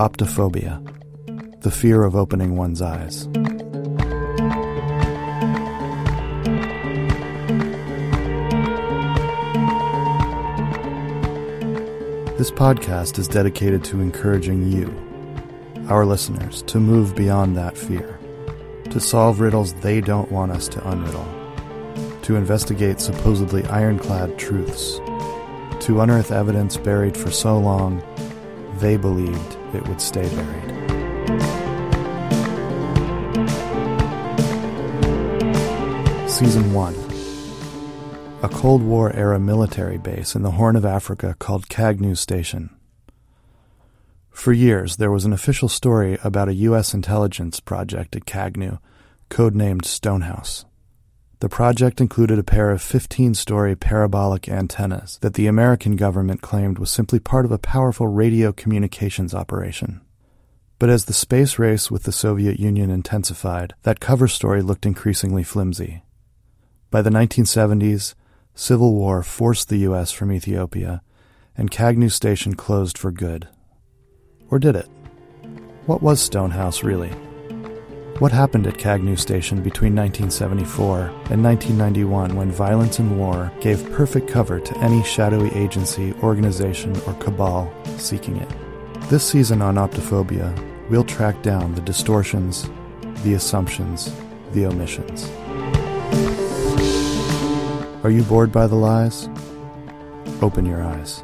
Optophobia, the fear of opening one's eyes. This podcast is dedicated to encouraging you, our listeners, to move beyond that fear, to solve riddles they don't want us to unriddle, to investigate supposedly ironclad truths, to unearth evidence buried for so long they believed it would stay buried. Season 1 a Cold War era military base in the Horn of Africa called Cagnew Station. For years, there was an official story about a U.S. intelligence project at Cagnew, codenamed Stonehouse. The project included a pair of 15 story parabolic antennas that the American government claimed was simply part of a powerful radio communications operation. But as the space race with the Soviet Union intensified, that cover story looked increasingly flimsy. By the 1970s, Civil war forced the U.S. from Ethiopia, and Cagnew Station closed for good. Or did it? What was Stonehouse really? What happened at Cagnew Station between 1974 and 1991 when violence and war gave perfect cover to any shadowy agency, organization, or cabal seeking it? This season on Optophobia, we'll track down the distortions, the assumptions, the omissions. Are you bored by the lies? Open your eyes.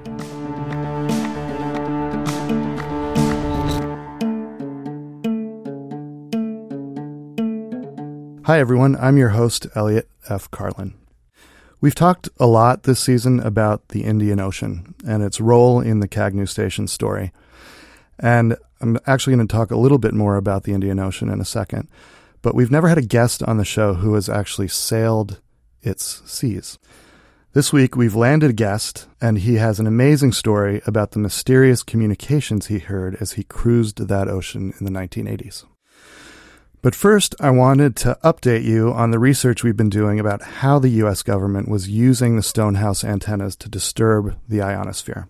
Hi, everyone. I'm your host, Elliot F. Carlin. We've talked a lot this season about the Indian Ocean and its role in the Cagnew Station story. And I'm actually going to talk a little bit more about the Indian Ocean in a second. But we've never had a guest on the show who has actually sailed its seas. This week, we've landed a guest, and he has an amazing story about the mysterious communications he heard as he cruised that ocean in the 1980s. But first, I wanted to update you on the research we've been doing about how the U.S. government was using the Stonehouse antennas to disturb the ionosphere.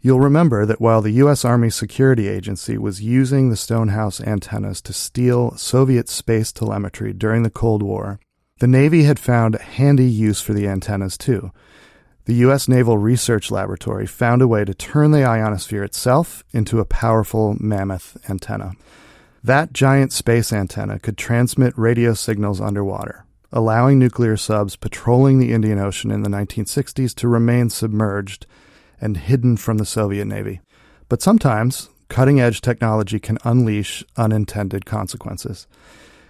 You'll remember that while the U.S. Army Security Agency was using the Stonehouse antennas to steal Soviet space telemetry during the Cold War, the Navy had found handy use for the antennas too. The U.S. Naval Research Laboratory found a way to turn the ionosphere itself into a powerful mammoth antenna. That giant space antenna could transmit radio signals underwater, allowing nuclear subs patrolling the Indian Ocean in the 1960s to remain submerged and hidden from the Soviet Navy. But sometimes, cutting edge technology can unleash unintended consequences.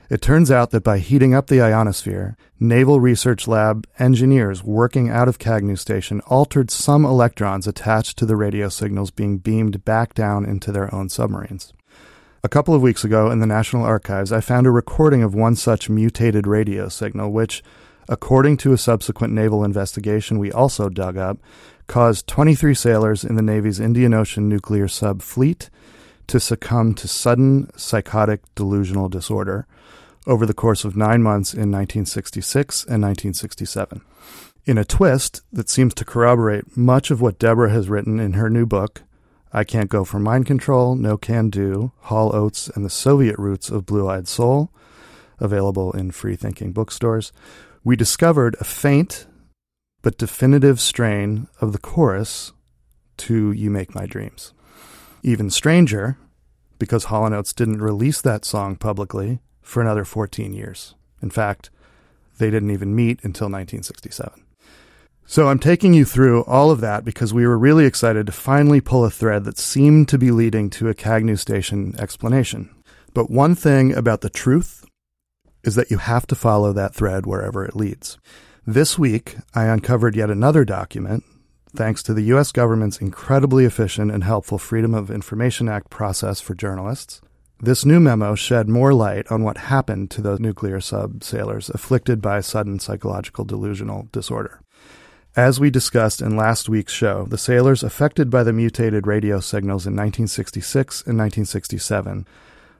It turns out that by heating up the ionosphere, Naval Research Lab engineers working out of Cagnew Station altered some electrons attached to the radio signals being beamed back down into their own submarines. A couple of weeks ago in the National Archives, I found a recording of one such mutated radio signal, which, according to a subsequent naval investigation we also dug up, caused 23 sailors in the Navy's Indian Ocean nuclear sub fleet to succumb to sudden psychotic delusional disorder over the course of nine months in 1966 and 1967. In a twist that seems to corroborate much of what Deborah has written in her new book, I Can't Go for Mind Control, No Can Do, Hall Oates and the Soviet Roots of Blue Eyed Soul, available in free thinking bookstores, we discovered a faint but definitive strain of the chorus to You Make My Dreams. Even stranger, because Hall & Oates didn't release that song publicly for another 14 years. In fact, they didn't even meet until 1967. So I'm taking you through all of that because we were really excited to finally pull a thread that seemed to be leading to a Cagnew Station explanation. But one thing about the truth is that you have to follow that thread wherever it leads. This week, I uncovered yet another document, thanks to the U.S. government's incredibly efficient and helpful Freedom of Information Act process for journalists, this new memo shed more light on what happened to those nuclear sub sailors afflicted by sudden psychological delusional disorder. As we discussed in last week's show, the sailors affected by the mutated radio signals in 1966 and 1967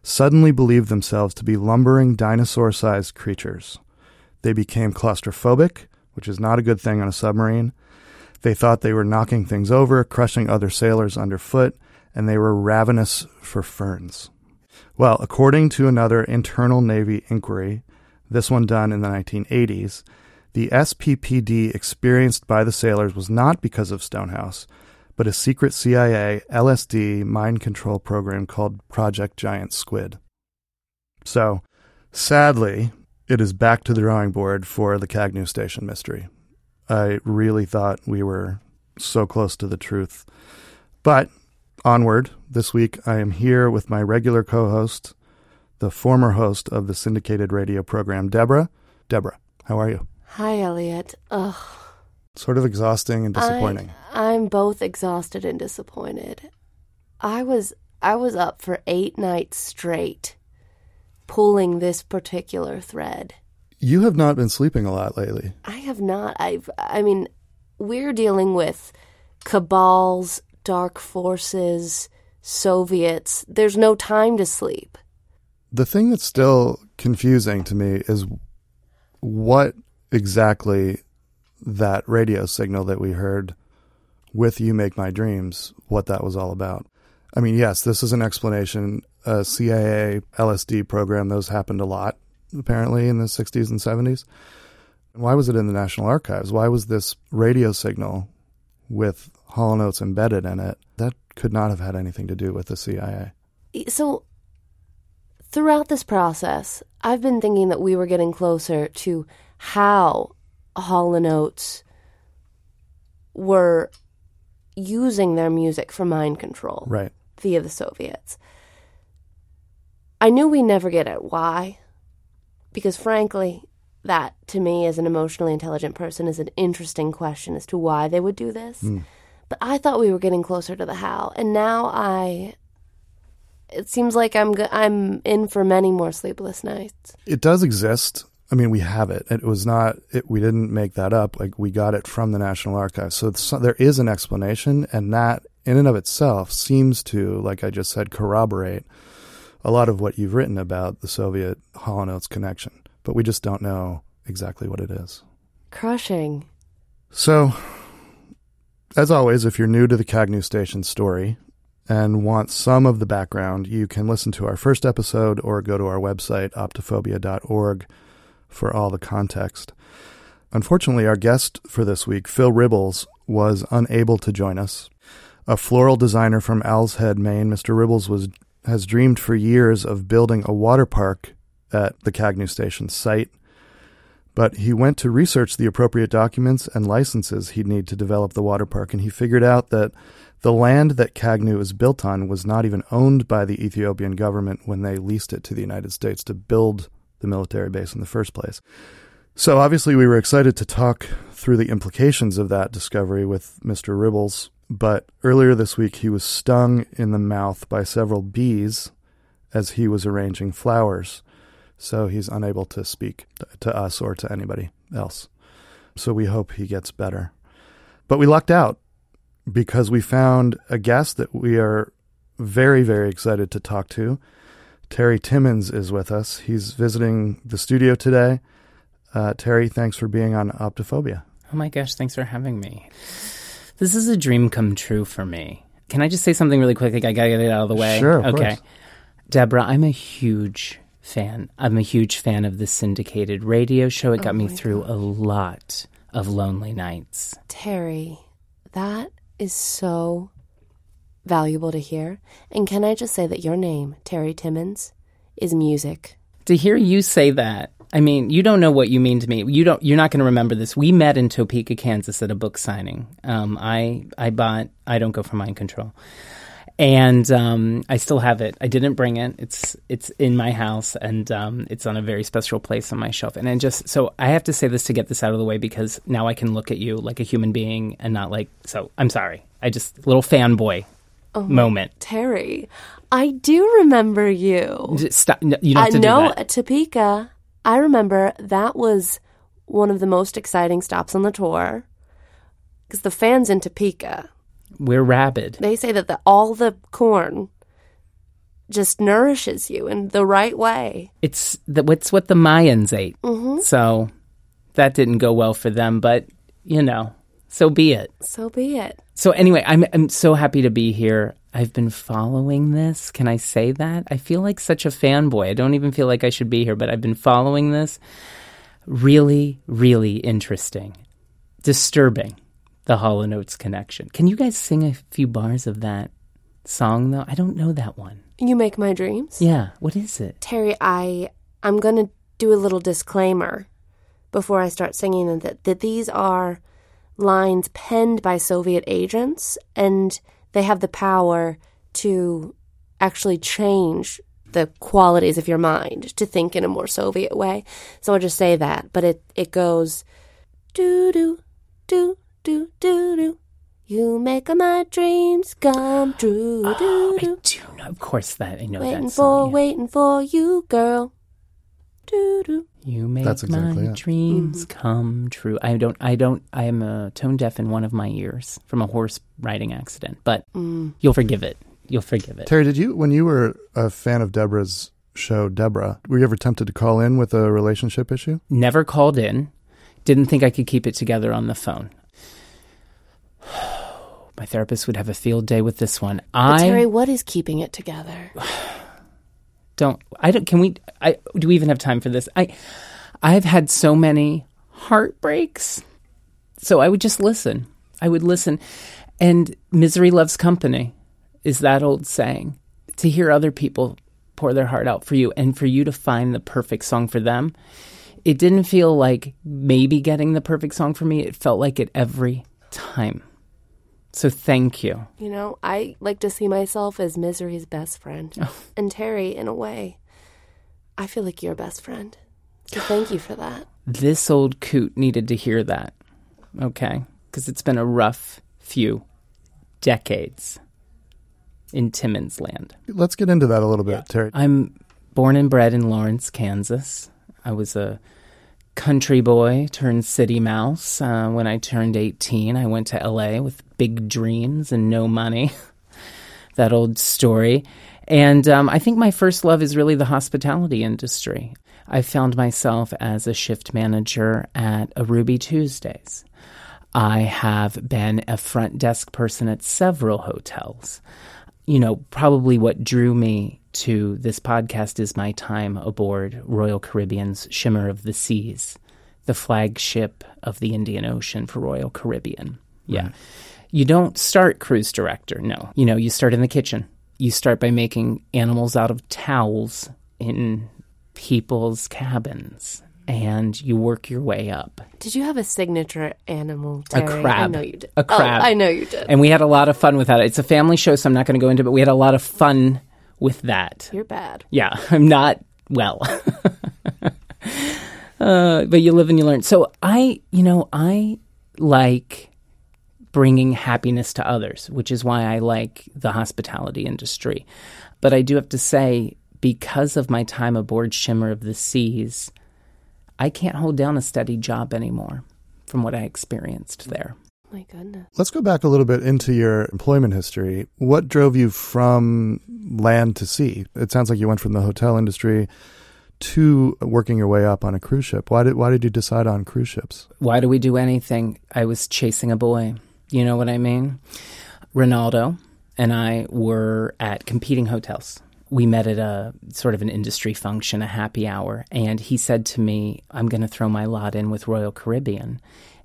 suddenly believed themselves to be lumbering dinosaur sized creatures. They became claustrophobic, which is not a good thing on a submarine. They thought they were knocking things over, crushing other sailors underfoot, and they were ravenous for ferns. Well, according to another internal Navy inquiry, this one done in the 1980s, the SPPD experienced by the sailors was not because of Stonehouse, but a secret CIA LSD mind control program called Project Giant Squid. So, sadly, it is back to the drawing board for the Cagnew Station mystery. I really thought we were so close to the truth. But onward, this week I am here with my regular co host, the former host of the syndicated radio program, Deborah. Deborah, how are you? Hi, Elliot. Ugh. Sort of exhausting and disappointing. I, I'm both exhausted and disappointed. I was I was up for eight nights straight, pulling this particular thread. You have not been sleeping a lot lately. I have not. I've. I mean, we're dealing with cabals, dark forces, Soviets. There's no time to sleep. The thing that's still confusing to me is what exactly that radio signal that we heard with You Make My Dreams, what that was all about. I mean, yes, this is an explanation. CIA LSD program, those happened a lot, apparently, in the 60s and 70s. Why was it in the National Archives? Why was this radio signal with Hall & Oates embedded in it? That could not have had anything to do with the CIA. So, throughout this process, I've been thinking that we were getting closer to how Hall and Oates were using their music for mind control Right. via the Soviets. I knew we never get at why, because frankly, that to me, as an emotionally intelligent person, is an interesting question as to why they would do this. Hmm. But I thought we were getting closer to the how, and now I. It seems like I'm go- I'm in for many more sleepless nights. It does exist. I mean, we have it. It was not. It, we didn't make that up. Like we got it from the National Archives. So, there is an explanation, and that in and of itself seems to, like I just said, corroborate a lot of what you've written about the Soviet Hall and Oates connection. But we just don't know exactly what it is. Crushing. So, as always, if you're new to the Cagnew Station story and want some of the background, you can listen to our first episode or go to our website, optophobia.org, for all the context. Unfortunately, our guest for this week, Phil Ribbles, was unable to join us. A floral designer from Owl's Head, Maine, Mr. Ribbles was has dreamed for years of building a water park at the Cagnew Station site but he went to research the appropriate documents and licenses he'd need to develop the water park, and he figured out that the land that Cagnew is built on was not even owned by the Ethiopian government when they leased it to the United States to build the military base in the first place. So obviously, we were excited to talk through the implications of that discovery with Mr. Ribbles. But earlier this week, he was stung in the mouth by several bees as he was arranging flowers so he's unable to speak to us or to anybody else. So we hope he gets better. But we lucked out because we found a guest that we are very, very excited to talk to. Terry Timmons is with us. He's visiting the studio today. Uh, Terry, thanks for being on Optophobia. Oh my gosh, thanks for having me. This is a dream come true for me. Can I just say something really quick? Like I gotta get it out of the way. Sure, of okay. course. Deborah, I'm a huge fan. I'm a huge fan of the syndicated radio show. It got me my through a lot of lonely nights. Terry, that is so valuable to hear. And can I just say that your name, Terry Timmons, is music. To hear you say that, I mean, you don't know what you mean to me. You don't. You're not going to remember this. We met in Topeka, Kansas, at a book signing. Um, I I bought I don't go for mind control, and um, I still have it. I didn't bring it. It's it's in my house, and um, it's on a very special place on my shelf. And I just so I have to say this to get this out of the way because now I can look at you like a human being and not like. So I'm sorry. I just little fanboy moment. Terry, I do remember you. Stop. no, You don't I have to do know that. at Topeka. I remember that was one of the most exciting stops on the tour because the fans in Topeka We're rabid. they say that the, all the corn just nourishes you in the right way. It's the, what's what the Mayans ate. Mm-hmm. So that didn't go well for them, but you know, so be it. So be it. So anyway, I'm I'm so happy to be here. I've been following this. Can I say that? I feel like such a fanboy. I don't even feel like I should be here, but I've been following this. Really, really interesting. Disturbing. The Hall & Oates connection. Can you guys sing a few bars of that song though? I don't know that one. You make my dreams. Yeah, what is it? Terry, I I'm going to do a little disclaimer before I start singing that that these are lines penned by Soviet agents and they have the power to actually change the qualities of your mind to think in a more Soviet way. So I'll just say that, but it it goes do do do do do do. You make my dreams come true. Oh, do, I do know. Of course, that I know waiting that for, song. yeah. waiting for you, girl. Do do. You make That's exactly my it. dreams Mm-hmm. come true. I don't. I don't. I am uh, tone deaf in one of my ears from a horse riding accident, but Mm. you'll forgive it. You'll forgive it. Terry, did you when you were a fan of Deborah's show, Deborah, were you ever tempted to call in with a relationship issue? Never called in. Didn't think I could keep it together on the phone. My therapist would have a field day with this one. But I Terry, what is keeping it together? don't i don't can we i do we even have time for this? I i've had so many heartbreaks. So i would just listen. I would listen. And misery loves company is that old saying to hear other people pour their heart out for you and for you to find the perfect song for them. It didn't feel like maybe getting the perfect song for me. It felt like it every time so thank you You know, I like to see myself as Misery's best friend. Oh. And Terry, in a way, I feel like your best friend. So thank you for that. this old coot needed to hear that. Okay? Because it's been a rough few decades in Timmons land. Let's get into that a little bit, Terry. I'm born and bred in Lawrence, Kansas. I was a country boy turned city mouse. Uh, when I turned 18, I went to LA with big dreams and no money. that old story. And um, I think my first love is really the hospitality industry. I found myself as a shift manager at a Ruby Tuesdays. I have been a front desk person at several hotels. You know, probably what drew me to this podcast is my time aboard Royal Caribbean's Shimmer of the Seas, the flagship of the Indian Ocean for Royal Caribbean. Yeah. You don't start cruise director, no. You know, you start in the kitchen. You start by making animals out of towels in people's cabins and you work your way up. Did you have a signature animal, Terry? I crab. know you did. A oh, crab. Oh, I know you did. And we had a lot of fun with that. It's a family show, so I'm not going to go into it, but we had a lot of fun with that. You're bad. Yeah, I'm not well. uh, but you live and you learn. So I, you know, I like bringing happiness to others, which is why I like the hospitality industry. But I do have to say, because of my time aboard Shimmer of the Seas, I can't hold down a steady job anymore from what I experienced there. My goodness. Let's go back a little bit into your employment history. What drove you from land to sea? It sounds like you went from the hotel industry to working your way up on a cruise ship. Why did why did you decide on cruise ships? Why do we do anything? I was chasing a boy. You know what I mean? Ronaldo and I were at competing hotels. We met at a sort of an industry function, a happy hour, and he said to me, I'm going to throw my lot in with Royal Caribbean.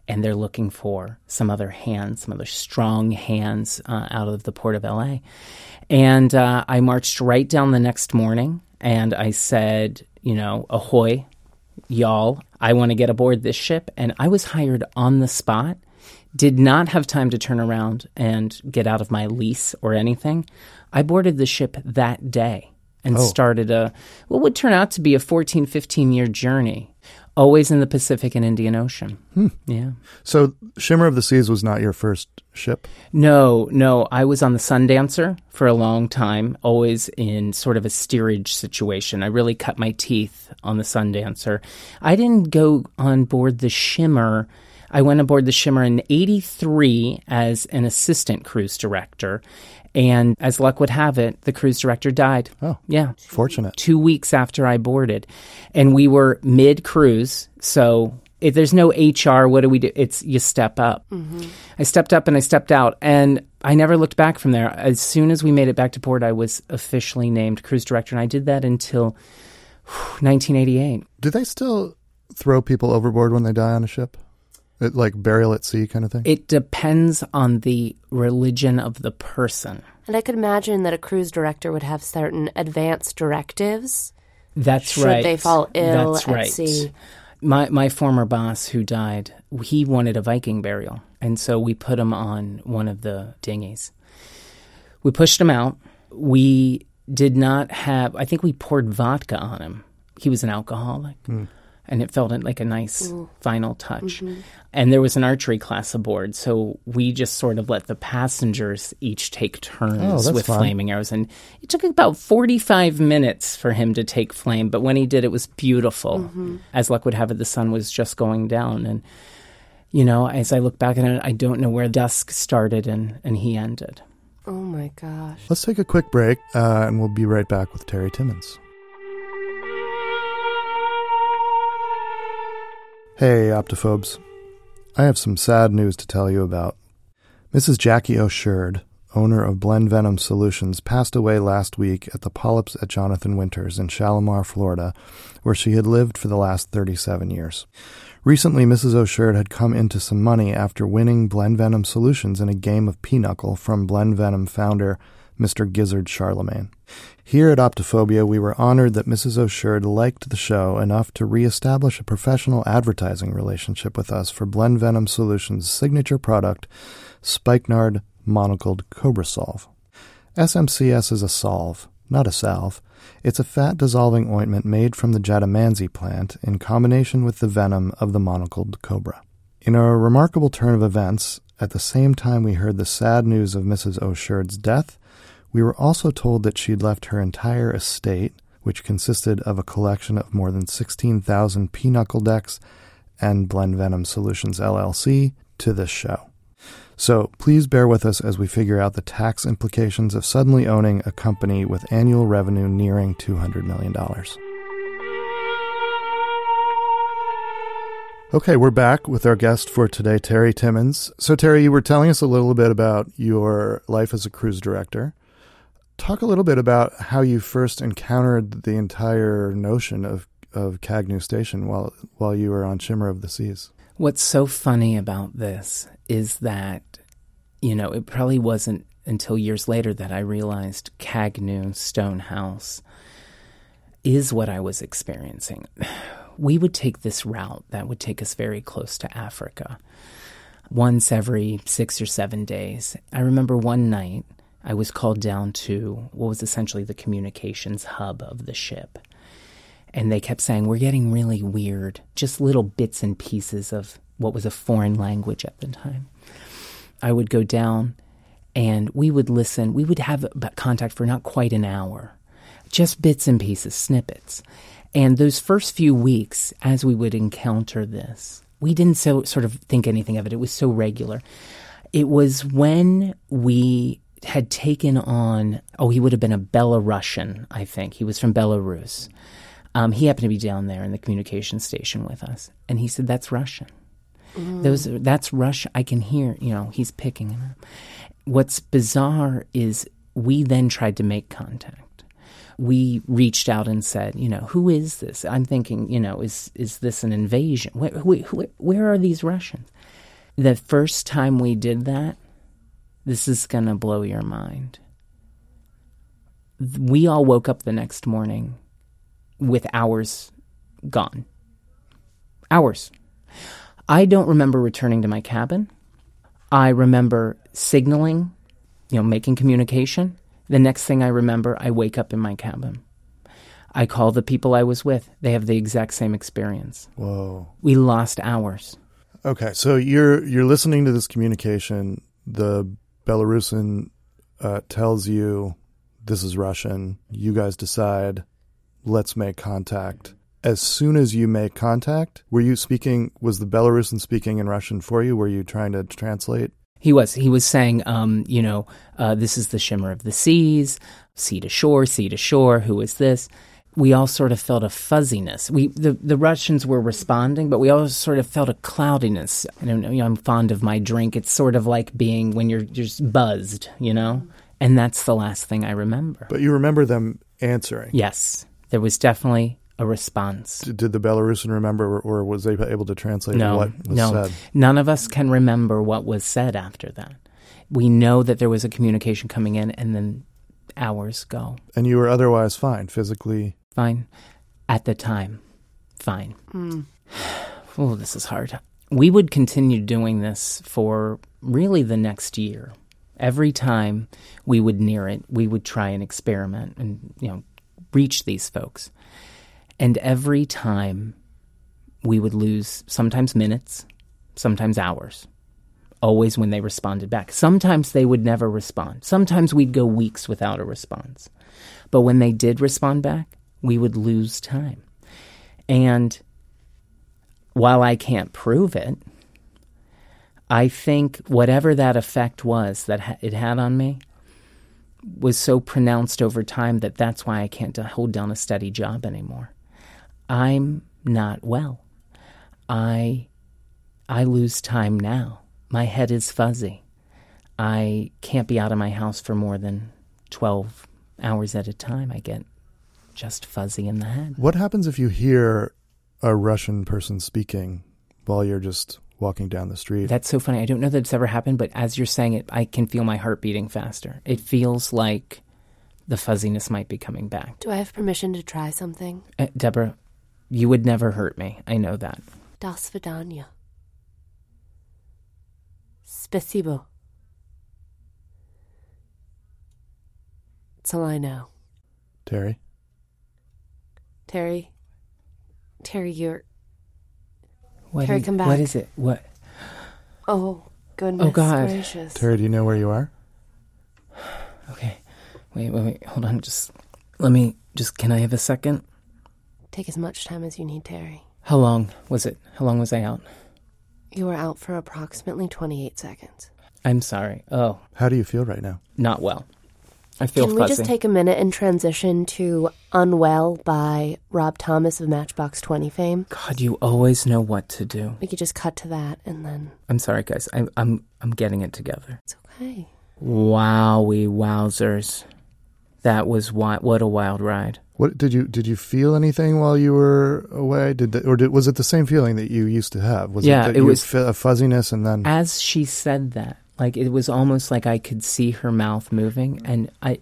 And they're looking for some other hands, some other strong hands uh, out of the port of LA. And uh, I marched right down the next morning and I said, you know, ahoy, y'all, I want to get aboard this ship. And I was hired on the spot, did not have time to turn around and get out of my lease or anything. I boarded the ship that day and Oh. started a, what would turn out to be a 14, 15 year journey, always in the Pacific and Indian Ocean. Hmm. Yeah. So Shimmer of the Seas was not your first ship. No, no. I was on the Sundancer for a long time, always in sort of a steerage situation. I really cut my teeth on the Sundancer. I didn't go on board the Shimmer I went aboard the Shimmer in 83 as an assistant cruise director. And as luck would have it, the cruise director died. Oh, Yeah. fortunate. Two weeks after I boarded. And we were mid cruise. So if there's no HR, what do we do? It's you step up. Mm-hmm. I stepped up and I stepped out. And I never looked back from there. As soon as we made it back to port, I was officially named cruise director. And I did that until 1988. Do they still throw people overboard when they die on a ship? It, like burial at sea kind of thing? It depends on the religion of the person. And I could imagine that a cruise director would have certain advanced directives. That's Should right. they fall ill That's at right. sea. My my former boss who died, he wanted a Viking burial, and so we put him on one of the dinghies. We pushed him out. We did not have. I think we poured vodka on him. He was an alcoholic, hmm. And it felt like a nice final touch. And there was an archery class aboard, so we just sort of let the passengers each take Oh, turns that's with fun. flaming arrows. And it took about 45 minutes for him to take flame, but when he did, it was beautiful. As luck would have it, the sun was just going down. And, you know, as I look back at it, I don't know where dusk started and, and he ended. Oh my gosh. Let's take a quick break, uh, and we'll be right back with Terry Timmons. Hey, Optophobes. I have some sad news to tell you about. Mrs. Jackie O'Sherd, owner of Blend Venom Solutions, passed away last week at the Polyps at Jonathan Winters in Shalimar, Florida, where she had lived for the last 37 years. Recently, Mrs. O'Sherd had come into some money after winning Blend Venom Solutions in a game of pinochle from Blend Venom founder Mr. Gizzard Charlemagne. Here at Optophobia, we were honored that Mrs. O'Sherd liked the show enough to reestablish a professional advertising relationship with us for Blend Venom Solutions' signature product, Spikenard Monocled Cobra Solve. SMCS is a solve, not a salve. It's a fat dissolving ointment made from the Jatamansi plant in combination with the venom of the monocled cobra. In a remarkable turn of events, at the same time we heard the sad news of Mrs. O'Sherd's death, we were also told that she'd left her entire estate, which consisted of a collection of more than 16,000 pinochle decks and Blend Venom Solutions LLC, to this show. So please bear with us as we figure out the tax implications of suddenly owning a company with annual revenue nearing $200 million. Okay, we're back with our guest for today, Terry Timmons. So, Terry, you were telling us a little bit about your life as a cruise director. Talk a little bit about how you first encountered the entire notion of, of Cagnew Station while while you were on Shimmer of the Seas. What's so funny about this is that, you know, it probably wasn't until years later that I realized Cagnew Stonehouse is what I was experiencing. We would take this route that would take us very close to Africa once every six or seven days. I remember one night I was called down to what was essentially the communications hub of the ship. And they kept saying, We're getting really weird, just little bits and pieces of what was a foreign language at the time. I would go down and we would listen. We would have contact for not quite an hour, just bits and pieces, snippets. And those first few weeks, as we would encounter this, we didn't so sort of think anything of it. It was so regular. It was when we had taken on, oh, he would have been a Belarusian, I think. He was from Belarus. Um, he happened to be down there in the communication station with us. And he said, That's Russian. Those that's Russia. I can hear, you know, he's picking it up. What's bizarre is we then tried to make contact. We reached out and said, you know, who is this? I'm thinking, you know, is is this an invasion? Where, where, where are these Russians? The first time we did that, this is going to blow your mind. We all woke up the next morning with hours gone. Hours. I don't remember returning to my cabin. I remember signaling, you know, making communication. The next thing I remember, I wake up in my cabin. I call the people I was with. They have the exact same experience. Whoa. We lost hours. Okay, so you're you're listening to this communication. The Belarusian uh, tells you this is Russian. You guys decide, let's make contact. as soon as you make contact, were you speaking? Was the Belarusian speaking in Russian for you? Were you trying to translate? He was. He was saying, um, you know, uh, this is the shimmer of the seas, sea to shore, sea to shore. Who is this? We all sort of felt a fuzziness. We the, the Russians were responding, but we all sort of felt a cloudiness. I don't know. You know, I'm fond of my drink. It's sort of like being when you're just buzzed, you know. And that's the last thing I remember. But you remember them answering. Yes, there was definitely a response. D- Did the Belarusian remember, or, was they able to translate No, what was said? no. said? None of us can remember what was said after that. We know that there was a communication coming in, and then hours go. And you were otherwise fine, physically. Fine. At the time, fine. Oh, this is hard. We would continue doing this for really the next year. Every time we would near it, we would try and experiment and, you know, reach these folks. And every time we would lose sometimes minutes, sometimes hours, always when they responded back. Sometimes they would never respond. Sometimes we'd go weeks without a response. But when they did respond back, we would lose time. And while I can't prove it, I think whatever that effect was that it had on me was so pronounced over time that that's why I can't hold down a steady job anymore. I'm not well. I I lose time now. My head is fuzzy. I can't be out of my house for more than 12 hours at a time. I get just fuzzy in the head. What happens if you hear a Russian person speaking while you're just walking down the street? That's so funny. I don't know that it's ever happened, but as you're saying it, I can feel my heart beating faster. It feels like the fuzziness might be coming back. Do I have permission to try something? Uh, Deborah, you would never hurt me. I know that. Das Vidanya. Spasibo. That's all I know. Terry? Terry. Terry, you're. What Terry, is- come back. What is it? What? Oh, goodness Oh, God. gracious. Terry, do you know where you are? Okay. Wait, wait, wait. Hold on. Just let me. Just can I have a second? Take as much time as you need, Terry. How long was it? How long was I out? You were out for approximately 28 seconds. I'm sorry. Oh, How do you feel right now? not well. I feel Can we just take a minute and transition to Unwell by Rob Thomas of Matchbox 20 fame? God, you always know what to do. We could just cut to that and then I'm sorry, guys. I'm, I'm I'm getting it together. it's okay. Wowie wowzers. That was wi- what a wild ride. What did you did you feel anything while you were away? Did the, or did, was it the same feeling that you used to have? Was Yeah, it, that it you was- f- a fuzziness and then As she said that, like it was almost like I could see her mouth moving, and I,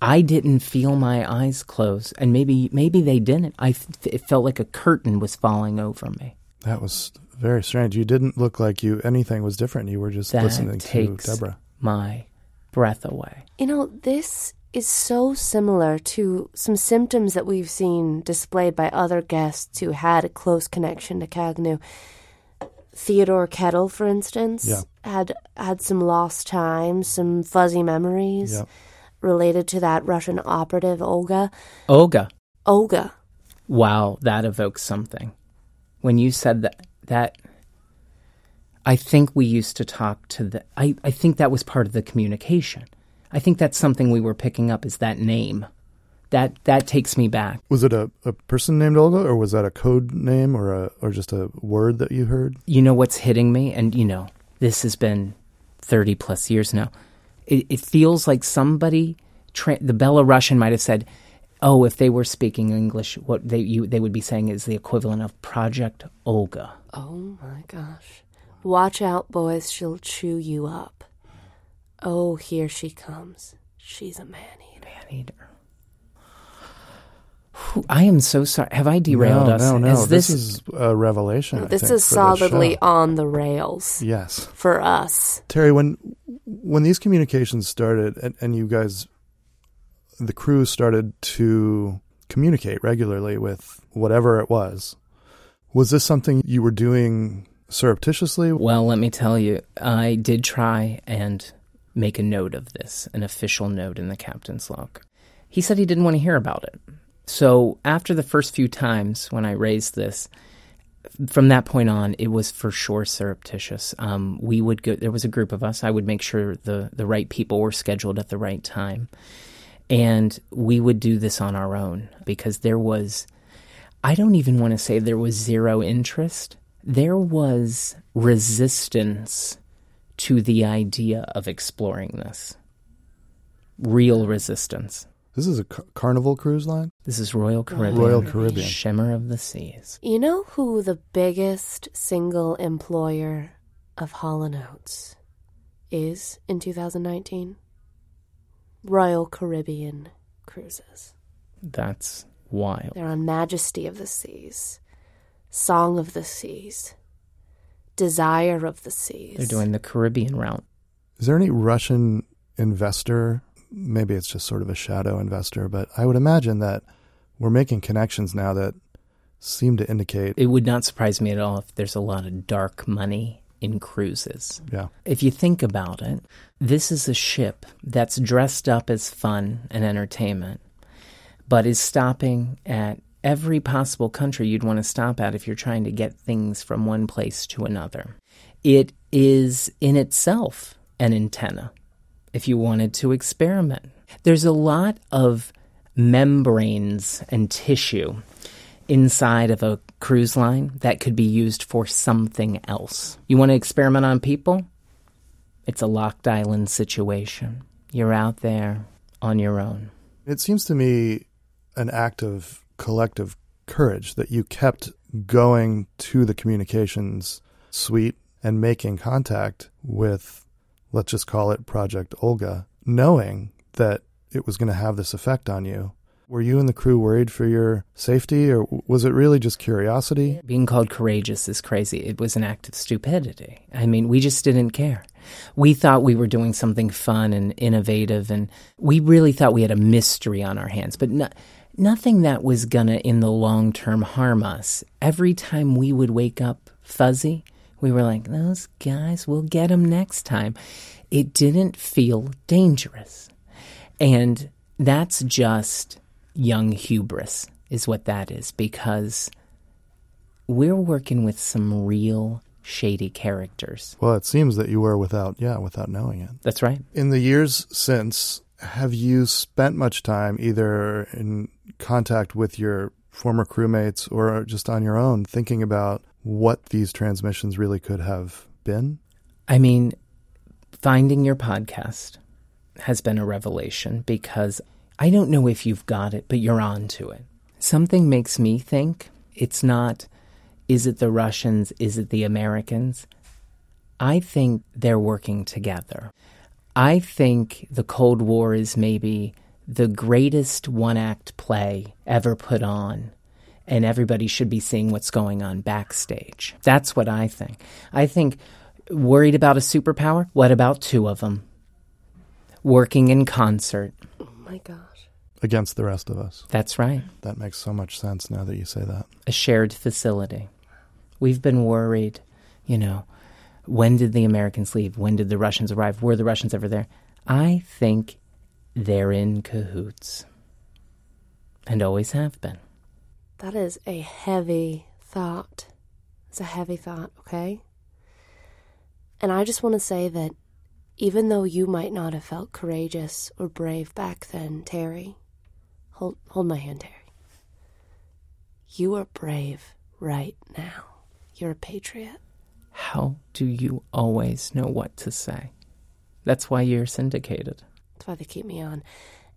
I didn't feel my eyes close, and maybe maybe they didn't. I f- it felt like a curtain was falling over me. that was very strange. You didn't look like you anything was different. You were just That listening takes to Deborah. my breath away. You know, this is so similar to some symptoms that we've seen displayed by other guests who had a close connection to Cagnew. Theodore Kettle, for instance, Yeah. had had some lost time, some fuzzy memories Yeah. related to that Russian operative Olga. Olga, Olga. wow, that evokes something. When you said that, that I think we used to talk to the. I, I think that was part of the communication. I think that's something we were picking up is that name. That that takes me back. Was it a, a person named Olga, or was that a code name, or a or just a word that you heard? You know what's hitting me, and you know this has been thirty plus years now. It, it feels like somebody, tra- the Belarusian might have said, "Oh, if they were speaking English, what they you they would be saying is the equivalent of Project Olga." Oh my gosh. Watch out, boys, she'll chew you up. Oh, here she comes. She's a man eater. Man eater. Whew, I am so sorry. Have I derailed no, us? No, no, Is this, this, is a revelation. I This think, is solidly show. on the rails Yes, for us. Terry. When when these communications started, and, and you guys, the crew started to communicate regularly with whatever it was. Was this something you were doing surreptitiously? Well, let me tell you, I did try and make a note of this, an official note in the captain's log. He said he didn't want to hear about it. So after the first few times when I raised this, from that point on, it was for sure surreptitious. Um, we would go. There was a group of us. I would make sure the the right people were scheduled at the right time, and we would do this on our own because there was. I don't even want to say there was zero interest. There was resistance to the idea of exploring this. Real resistance. This is a car- Carnival cruise line. This is Royal Caribbean. Royal Caribbean. Shimmer of the Seas. You know who the biggest single employer of Hall & Oates is in 2019? Royal Caribbean Cruises. That's wild. They're on Majesty of the Seas, Song of the Seas, Desire of the Seas. They're doing the Caribbean route. Is there any Russian investor? Maybe it's just sort of a shadow investor, but I would imagine that we're making connections now that seem to indicate. It would not surprise me at all if there's a lot of dark money in cruises. Yeah. If you think about it, this is a ship that's dressed up as fun and entertainment, but is stopping at every possible country you'd want to stop at if you're trying to get things from one place to another. It is in itself an antenna if you wanted to experiment. There's a lot of membranes and tissue inside of a cruise line that could be used for something else. You want to experiment on people? It's a locked island situation. You're out there on your own. It seems to me an act of collective courage that you kept going to the communications suite and making contact with, let's just call it Project Olga, knowing that it was going to have this effect on you. Were you and the crew worried for your safety, or was it really just curiosity? Being called courageous is crazy. It was an act of stupidity. I mean, we just didn't care. We thought we were doing something fun and innovative, and we really thought we had a mystery on our hands, but no, nothing that was gonna, in the long term, harm us. Every time we would wake up fuzzy, we were like, those guys, we'll get them next time. It didn't feel dangerous. And that's just young hubris, is what that is, because we're working with some real shady characters. Well, it seems that you were without, yeah, without knowing it. That's right. In the years since, have you spent much time either in contact with your former crewmates or just on your own thinking about what these transmissions really could have been? I mean, finding your podcast has been a revelation because I don't know if you've got it, but you're on to it. Something makes me think it's not, is it the Russians? Is it the Americans? I think they're working together. I think the Cold War is maybe the greatest one act play ever put on, and everybody should be seeing what's going on backstage. That's what I think. I think worried about a superpower? What about two of them? Working in concert. Oh my gosh. Against the rest of us. That's right. That makes so much sense now that you say that. A shared facility. We've been worried, you know, when did the Americans leave? When did the Russians arrive? Were the Russians ever there? I think they're in cahoots and always have been. That is a heavy thought. It's a heavy thought, okay? And I just want to say that even though you might not have felt courageous or brave back then, Terry, hold, hold my hand, Terry. You are brave right now. You're a patriot. How do you always know what to say? That's why you're syndicated. That's why they keep me on.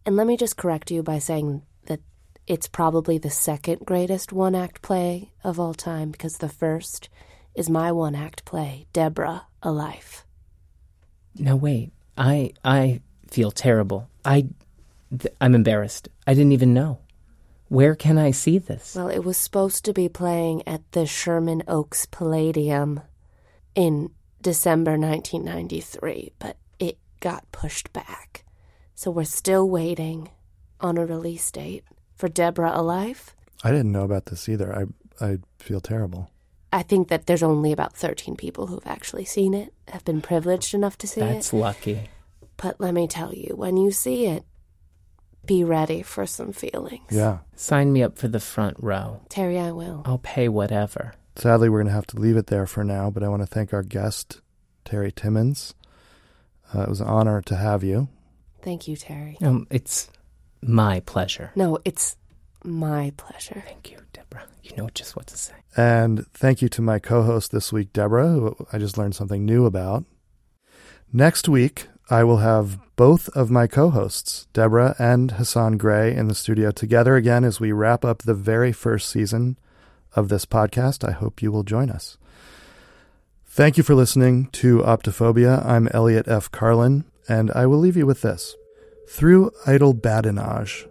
And let me just correct you by saying that it's probably the second greatest one act play of all time because the first is my one act play, Deborah, A Life. No, wait. I I feel terrible. I th- I'm embarrassed. I didn't even know. Where can I see this? Well, it was supposed to be playing at the Sherman Oaks Palladium in December 1993, but it got pushed back. So we're still waiting on a release date for Deborah A Life. I didn't know about this either. I I feel terrible. I think that there's only about 13 people who've actually seen it, have been privileged enough to see That's it. That's lucky. But let me tell you, when you see it, be ready for some feelings. Yeah. Sign me up for the front row. Terry, I will. I'll pay whatever. Sadly, we're going to have to leave it there for now, but I want to thank our guest, Terry Timmons. Uh, it was an honor to have you. Thank you, Terry. Um, it's my pleasure. No, it's my pleasure. Thank you, Deborah. You know just what to say. And thank you to my co host this week, Deborah, who I just learned something new about. Next week, I will have both of my co hosts, Deborah and Hassan Gray, in the studio together again as we wrap up the very first season of this podcast. I hope you will join us. Thank you for listening to Optophobia. I'm Elliot F. Carlin, and I will leave you with this. Through idle badinage,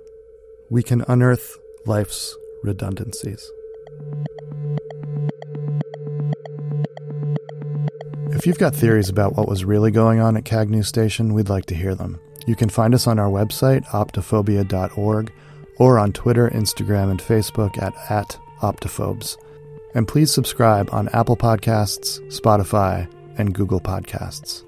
we can unearth life's redundancies. If you've got theories about what was really going on at Kagnew Station, we'd like to hear them. You can find us on our website, optophobia.org, or on Twitter, Instagram, and Facebook at, at optophobes. And please subscribe on Apple Podcasts, Spotify, and Google Podcasts.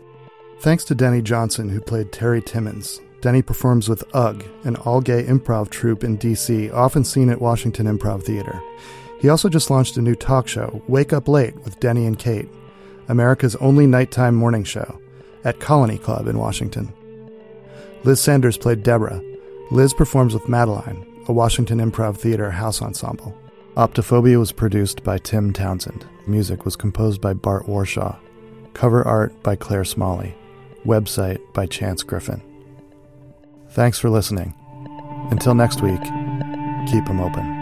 Thanks to Denny Johnson, who played Terry Timmons. Denny performs with UGG, an all gay improv troupe in D.C., often seen at Washington Improv Theater. He also just launched a new talk show, Wake Up Late with Denny and Kate, America's only nighttime morning show, at Colony Club in Washington. Liz Sanders played Deborah. Liz performs with Madeline, a Washington Improv Theater house ensemble. Optophobia was produced by Tim Townsend. Music was composed by Bart Warshaw. Cover art by Claire Smalley. Website by Chance Griffin. Thanks for listening. Until next week, keep them open.